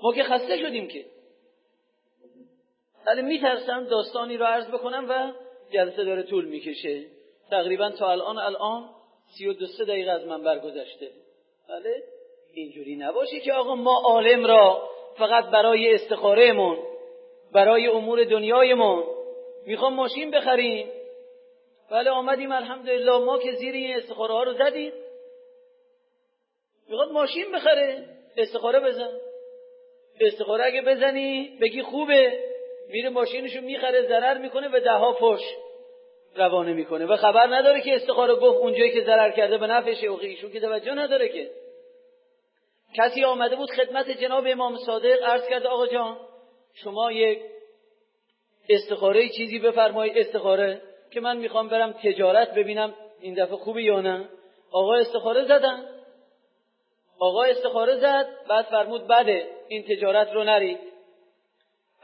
ما که خسته شدیم که. ولی میترسم داستانی رو عرض بکنم و جلسه داره طول می‌کشه. تقریبا تا الان الان سی و دو سه دقیقه از من برگذشته. بله؟ اینجوری نباشه که آقا ما عالم را فقط برای استخارهمون برای امور دنیایمون می‌خوام ماشین بخریم. بله آمدیم الحمدلله ما که زیر این استخاره ها رو زدیم. می‌خواد ماشین بخره استخاره بزن. استخاره اگه بزنی بگی خوبه. میره ماشینشو می‌خره ضرر می‌کنه به ده ها فش روانه می‌کنه. و خبر نداره که استخاره گفت اونجایی که ضرر کرده به نفعشه. و که توجه نداره که. کسی آمده بود خدمت جناب امام صادق عرض کرده آقا جان شما یک استخاره چیزی بفرمایید استخاره که من می‌خوام برم تجارت ببینم این دفعه خوبه یا نه. آقا استخاره زدن. آقا استخاره زد بعد فرمود بده این تجارت رو نرید.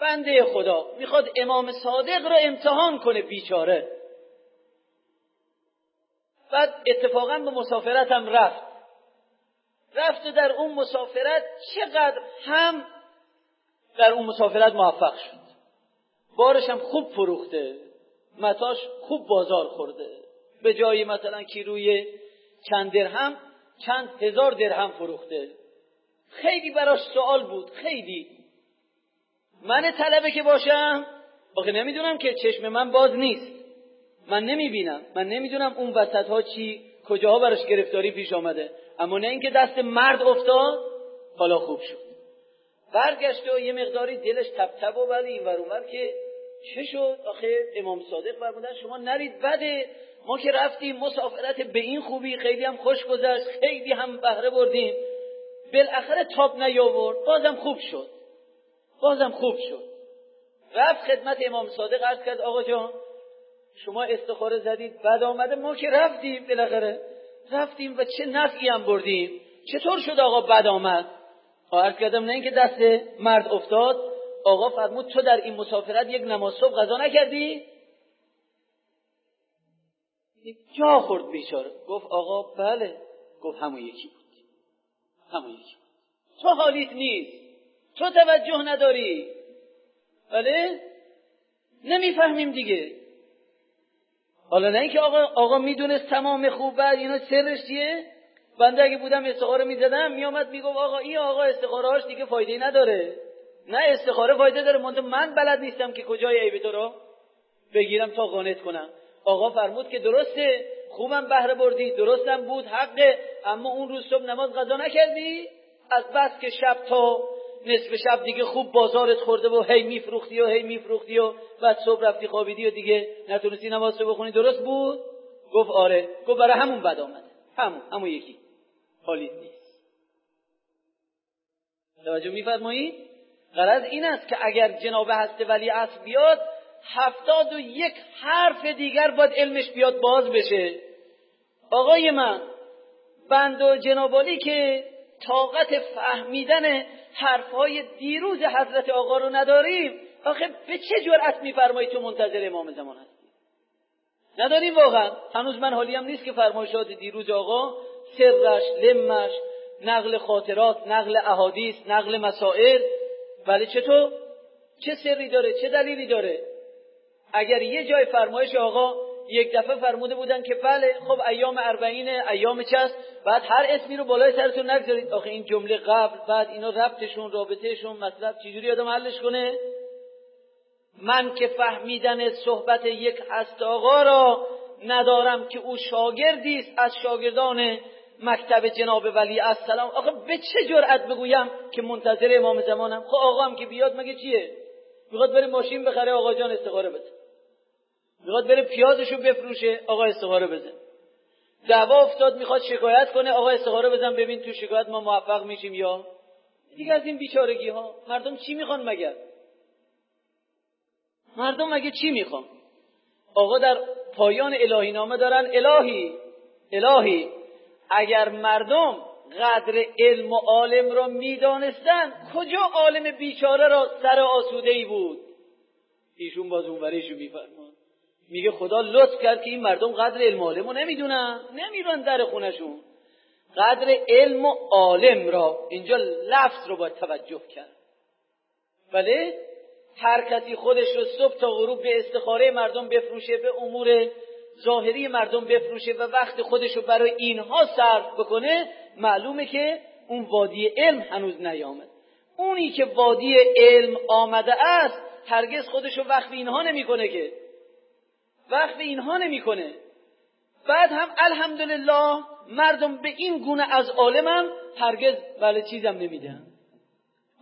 بنده خدا می‌خواد امام صادق را امتحان کنه بیچاره. بعد اتفاقا به مسافرتم رفت. رفت و در اون مسافرت چقدر هم در اون مسافرت موفق شد. بارش هم خوب فروخته متاش خوب بازار خورده. به جایی مثلا کیلوی چند درهم چند هزار درهم فروخته. خیلی براش سوال بود خیلی. من طلبه که باشم آخه نمی‌دونم که چشم من باز نیست. من نمی‌بینم من نمی‌دونم اون وسط ها چی کجاها براش گرفتاری پیش آمده. اما نه اینکه دست مرد افتاد حالا خوب شد. برگشت و یه مقداری دلش تب تب و ولی این ور که چه شد؟ آخه امام صادق فرمودن شما نرید بده ما که رفتیم مسافرت به این خوبی خیلی هم خوش گذشت خیلی هم بهره بردیم. بالاخره تاب نیاورد بازم خوب شد. بازم خوب شد. رفت خدمت امام صادق عرض کرد آقا جان شما استخاره زدید بعد آمده ما که رفتیم بالاخره. رفتیم و چه نفعی هم بردیم. چطور شد آقا بد آمد؟ عرض کردم نه اینکه دست مرد افتاد. آقا فرمود تو در این مسافرت یک نماز صبح غذا نکردی؟ جا خورد بیچاره. گفت آقا بله. گفت همون یکی بود. همون یکی بود. تو حالیت نیست. تو توجه نداری. بله؟ نمی‌فهمیم دیگه. حالا نه اینکه آقا آقا می‌دونست تمام خوب بعد اینا سرش چیه؟ بنده اگه بودم استخاره می‌زدم میامد می‌گفت آقا این آقا استخاره هاش دیگه فایده نداره. نه استخاره فایده داره من بلد نیستم که کجای عیب تو رو بگیرم تا قانت کنم. آقا فرمود که درسته خوبم بهره بردی درستم بود حقه اما اون روز صبح نماز قضا نکردی؟ از بس که شب تا نصف شب دیگه خوب بازارت خورده و هی میفروختی و هی میفروختی و بعد صبح رفتی خوابیدی و دیگه نتونستی نماز رو بخونی. درست بود؟ گفت آره. گفت برای همون بد آمده. همون. همون یکی. حالی نیست. توجه میفرمایید؟ غرض این است که اگر جناب هست ولی اصل بیاد هفتاد و یک حرف دیگر باید علمش بیاد باز بشه. آقای من بند و جنابالی که طاقت فهمیدن حرفهای دیروز حضرت آقا رو نداریم. آخه به چه جرأت میفرمایی تو منتظر امام زمان هستی؟ نداریم واقعا. هنوز من حالیم نیست که فرمایشات دیروز آقا. سرش لمش نقل خاطرات نقل احادیث نقل مسائل. ولی چطور؟ چه سری داره؟ چه دلیلی داره؟ اگر یه جای فرمایش آقا یک دفعه فرموده بودن که بله خب ایام اربعین ایام چست بعد هر اسمی رو بالای سرتون نگذارید. آخه این جمله قبل بعد اینا ربطشون رابطهشون مطلب چجوری آدم حلش کنه؟ من که فهمیدن صحبت یک هست آقا را ندارم که او شاگردی است. از شاگردان مکتب جناب ولی السلام. آخه به چه جرأت بگویم که منتظر امام زمانم؟ خب آقا هم که بیاد مگه چیه؟ می‌خواد بره ماشین بخره آقا جان استخاره بده. می‌خواد بره پیازشو بفروشه آقا استخاره بزن. دعوا افتاد می‌خواد شکایت کنه آقا استخاره بزن ببین تو شکایت ما موفق میشیم یا دیگه از این بیچارگی ها مردم چی می‌خوان مگر؟ مردم مگه چی می‌خوان؟ آقا در پایان الهی نامه دارن الهی الهی. اگر مردم قدر علم و عالم را می‌دانستن کجا عالم بیچاره را سر آسوده ای بود؟ ایشون باز اونوریشو میفرمان میگه خدا لطف کرد که این مردم قدر علم و عالم رو نمی‌دونن. نمیرن در خونشون قدر علم و عالم را اینجا لفظ رو باید توجه کرد. بله؟ هر کسی خودش رو صبح تا غروب به استخاره مردم بفروشه به امور ظاهری مردم بفروشه و وقت خودش رو برای اینها صرف بکنه معلومه که اون وادی علم هنوز نیامد. اونی که وادی علم آمده است هرگز خودش رو وقت اینها نمی‌کنه که. وقت اینها نمی‌کنه. بعد هم الحمدلله مردم به این گونه از عالمم هرگز بله چیزم نمیدن.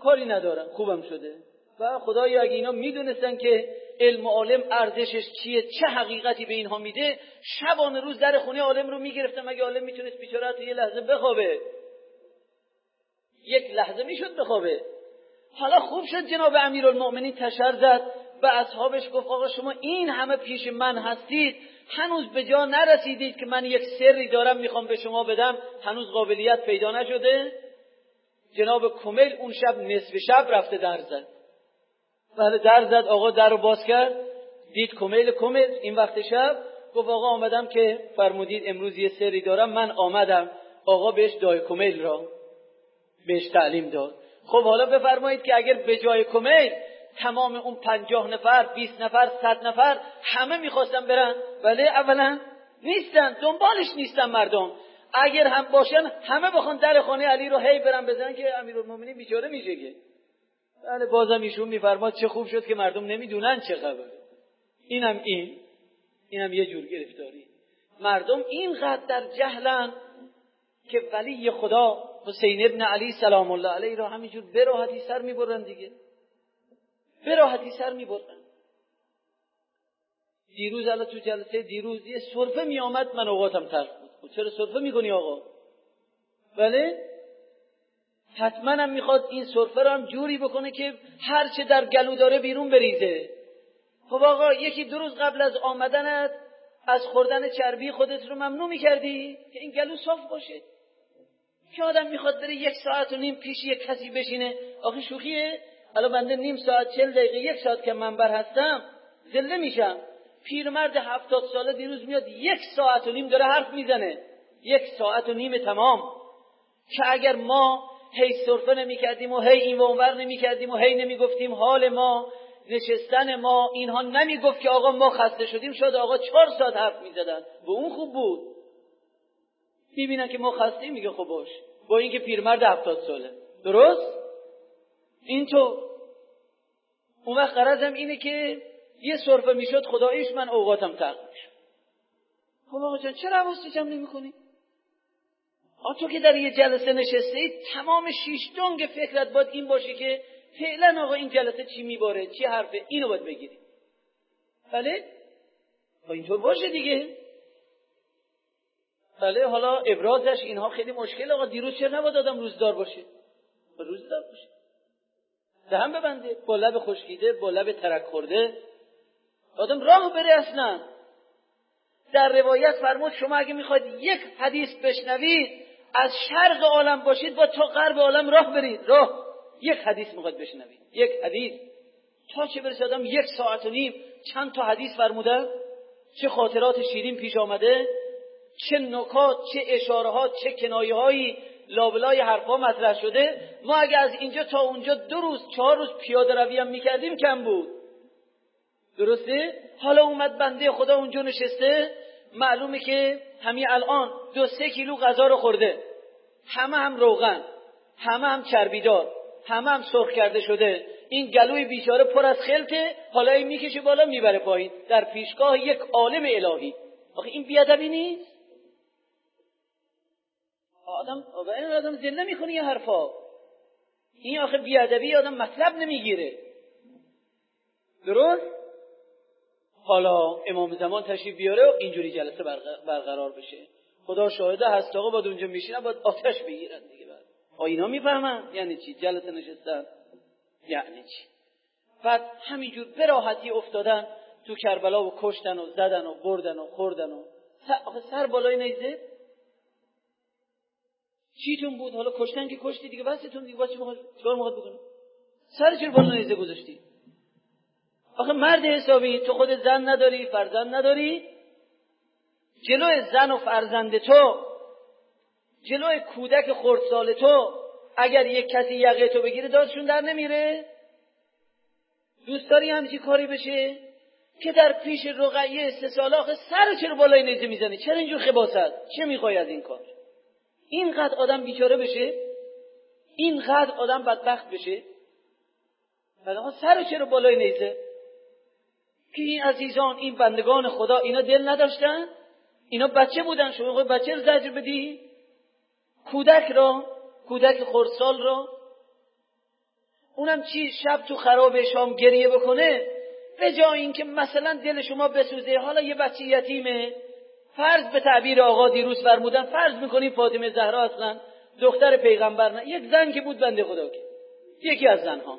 کاری ندارم خوبم شده. و خدایا اگه اینا می‌دونستن که علم عالم ارزشش چیه چه حقیقتی به اینها میده شبانه روز در خونه عالم رو می‌گرفتم. اگه عالم می‌تونست بیچاره یه لحظه بخوابه. یک لحظه می‌شد بخوابه. حالا خوب شد جناب امیرالمؤمنین تشر زد. به اصحابش گفت آقا شما این همه پیش من هستید هنوز به جا نرسیدید که من یک سری دارم می‌خوام به شما بدم هنوز قابلیت پیدا نشده؟ جناب کمیل اون شب نصف شب رفته در زد. بله در زد آقا در رو باز کرد دید کمیل کمیل این وقت شب گفت آقا آمدم که فرمودید امروز یه سری دارم من آمدم. آقا بهش دای کمیل را بهش تعلیم داد. خب حالا بفرمایید که اگر به جای کمیل تمام اون پنجاه نفر بیست نفر صد نفر همه می‌خواستن برن ولی اولا نیستن دنبالش نیستن مردم. اگر هم باشن همه بخوان در خانه علی رو هی برن بزنن که امیرالمومنین بیچاره میشه که. بله بازم ایشون میفرماد چه خوب شد که مردم نمی‌دونن چه خبر اینم این. اینم یه جور گرفتاری. مردم اینقدر در جهلن که ولی خدا حسین ابن علی سلام الله علیه را همینجور به سر می‌برن دیگه. به راحتی سر می‌برن دیروز الان تو جلسه دیروز یه صرفه میآمد من اوقاتم ترک بود. خب چرا صرفه می‌کنی آقا؟ بله؟ حتما هم می‌خواد این صرفه رو هم جوری بکنه که هر چه در گلو داره بیرون بریزه. خب آقا یکی دو روز قبل از آمدنت از خوردن چربی خودت رو ممنوع می‌کردی که این گلو صاف باشه. که آدم می‌خواد بره یک ساعت و نیم پیش یک کسی بشینه. آخه شوخیه؟ الان بنده نیم ساعت چل دقیقه یک ساعت که منبر هستم زله میشم. پیرمرد هفتاد ساله دیروز میاد یک ساعت و نیم داره حرف می‌زنه. یک ساعت و نیم تمام. که اگر ما هی صرفه نمی کردیم و هی این و اونور نمی کردیم و هی نمی گفتیم حال ما نشستن ما اینها نمی گفت که آقا ما خسته شدیم شد آقا چهار ساعت حرف می زدن به اون خوب بود. می‌بینن که ما خسته میگه خب باش. با اینکه پیرمرد هفتاد ساله. درست؟ این تو اون وقت قرضم اینه که یه صرفه می‌شد خدایش من اوقاتم تق می‌شد. خب آقا جان چرا حواست جمع نمی کنی؟ تو که در یه جلسه نشسته ای تمام شیش دنگ فکرت باید این باشه که فعلا آقا این جلسه چی میباره چی حرفه؟ اینو باید بگیری. بله؟ با خب اینطور باشه دیگه. مسئله حالا ابرازش اینها خیلی مشکل. آقا دیروز چرا نباید آدم روزدار باشه؟ روزدار باشه. دهن ببنده با لب خشکیده با لب ترک خورده. آدم راه بره اصلا. در روایت فرمود شما اگه می‌خواید یک حدیث بشنوید از شرق عالم باشید با تا غرب عالم راه برید. راه. یک حدیث می‌خواید بشنوید. یک حدیث. تا چه برسه آدم یک ساعت و نیم چند تا حدیث فرموده؟ چه خاطرات شیرین پیش آمده؟ چه نکات چه اشاره چه کنایه هایی لابلای حرفا مطرح شده. ما اگه از اینجا تا اونجا دو روز چهار روز پیاده روی هم می‌کردیم کم بود. درسته؟ حالا اومد بنده خدا اونجا نشسته. معلومه که همین الان دو سه کیلو غذا رو خورده. همه هم روغن همه هم چربیدار همه هم سرخ کرده شده. این گلوی بیچاره پر از خلطه حالا این می‌کشه بالا می‌بره پایین. در پیشگاه یک عالم الهی. آخه این بیادبی نیست. آدم این آدم زنده می‌کنه یه حرفا. این آخه بیادبی آدم مطلب نمی‌گیره. درست؟ حالا امام زمان تشریف بیاره و اینجوری جلسه برقرار بشه. خدا شاهده هست آقا باید اونجا میشینن باید آتش بگیرن دیگه بعد. اینا می‌فهمن. یعنی چی؟ جلسه نشستن. یعنی چی؟ بعد همینجور براحتی افتادن تو کربلا و کشتن و زدن و بردن و خوردن و آخه سر بالای نیزه چیتون بود؟ حالا کشتن که کشتی دیگه بسیتون دیگه با چی چیکار می‌خواد بکنی سر چرا بالای نیزه گذاشتی. آخه مرد حسابی تو خود زن نداری فرزند نداری. جلوی زن و فرزند تو جلوی کودک خردسال تو اگر یک کسی یقه تو بگیره دادشون در نمیره. دوست داری همچی کاری بشه؟ که در پیش رقیه سه سال آخه سر چرا بالای نیزه می‌زنی؟ چرا اینجور خباست؟ چه می‌خوای از این کار؟ اینقدر آدم بیچاره بشه اینقدر آدم بدبخت بشه. بعد سر چرا بالای نیزه؟ که این عزیزان این بندگان خدا اینا دل نداشتن؟ اینا بچه بودن شما بچه رو زجر بدی؟ کودک را کودک خورسال را. اونم چی؟ شب تو خراب شام گریه بکنه؟ به جای اینکه مثلا دل شما بسوزه حالا یه بچه یتیمه. فرض به تعبیر آقا دیروز فرمودن فرض می‌کنیم فاطمه زهرا اصلا دختر پیغمبر نه. یک زن که بود بنده خدا که. یکی از زنها.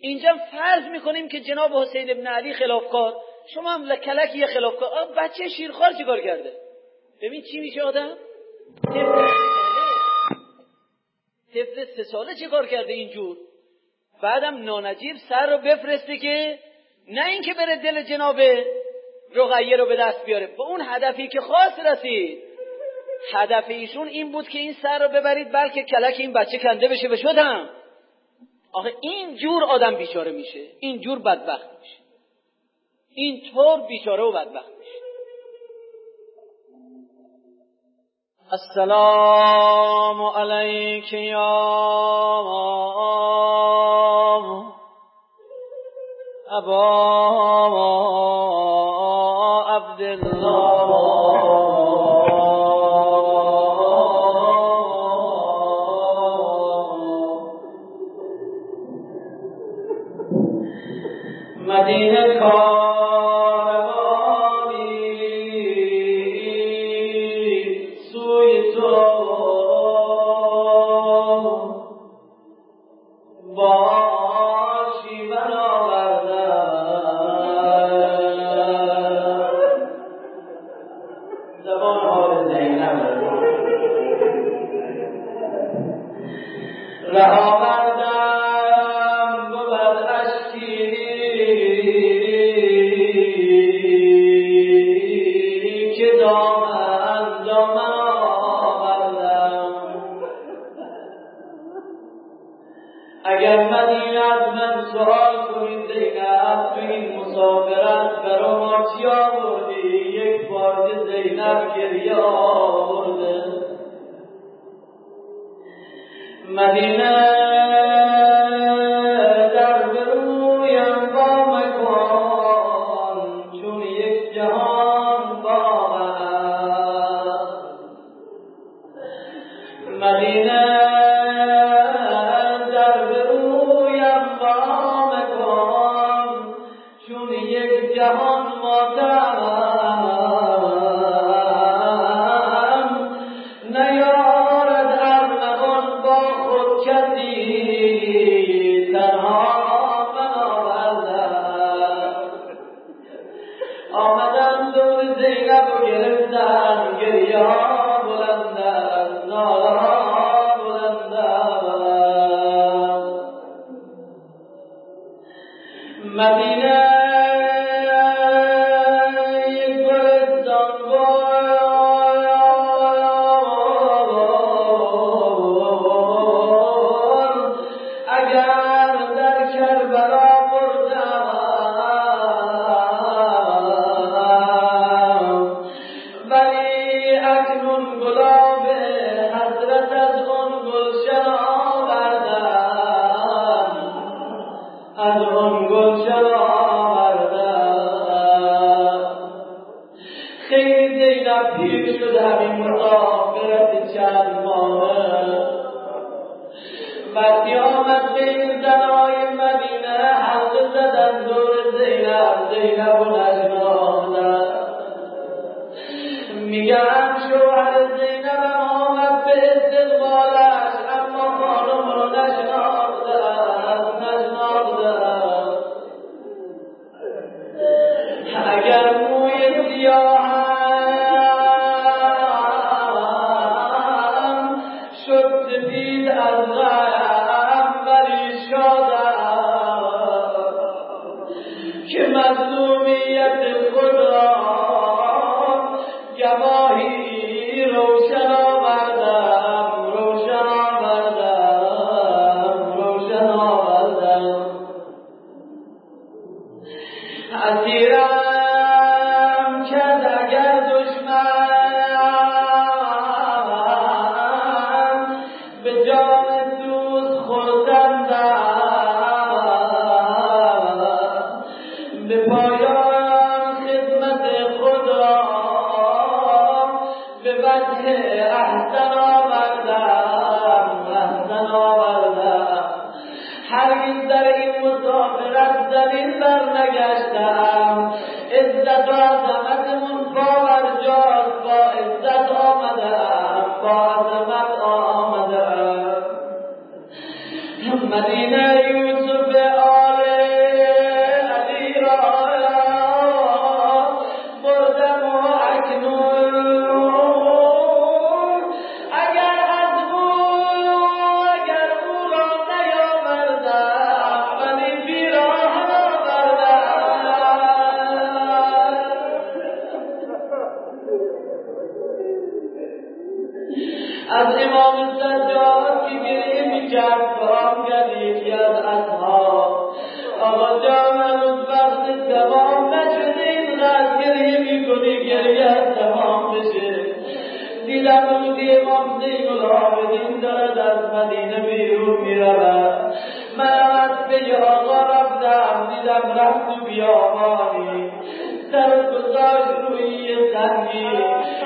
اینجا فرض می‌کنیم که جناب حسین ابن علی خلافکار. شما هم لکلک یه خلافکار. بچه شیرخوار چیکار کرده؟ ببین چی میشه آدم؟ طفل سه ساله چه کار کرده اینجور؟ بعدم نانجیب سر رو بفرسته که نه اینکه بره دل جناب رقیه رو به دست بیاره. به اون هدفی که خواست رسید. هدف ایشون این بود که این سر رو ببرید بلکه کلک این بچه کنده بشه به شدم. آخه این جور آدم بیچاره میشه. این جور بدبخت میشه. این طور بیچاره و بدبخت میشه. السلام علیک یا ابا شب گریه آورده. مدینه در برویم با مکان چون یک جهان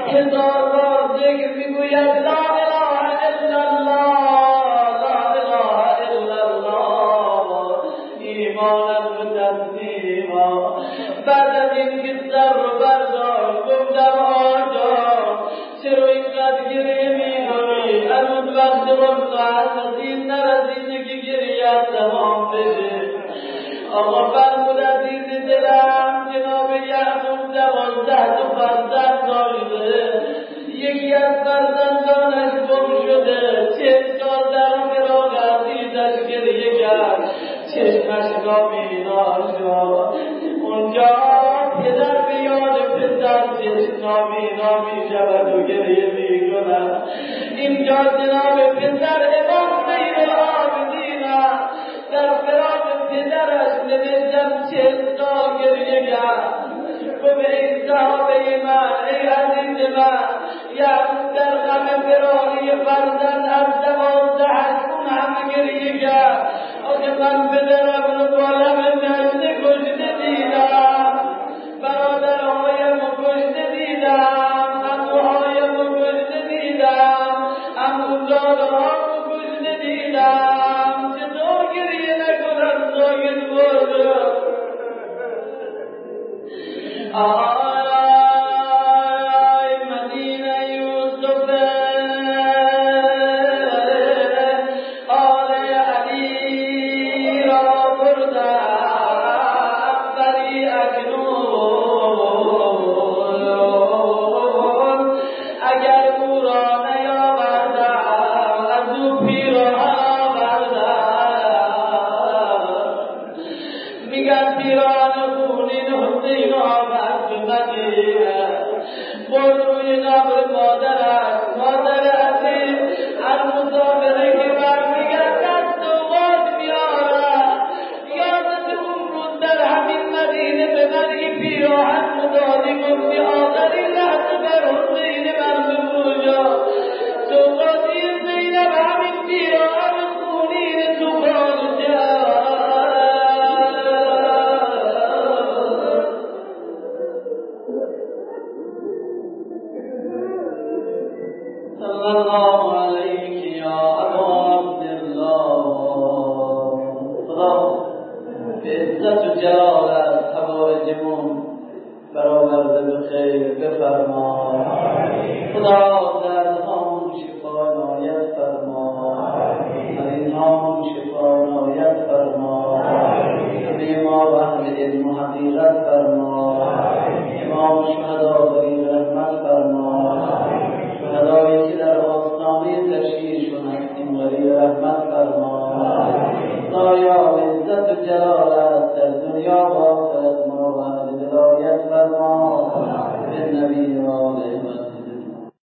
هزار بار ذکر می‌گوید لا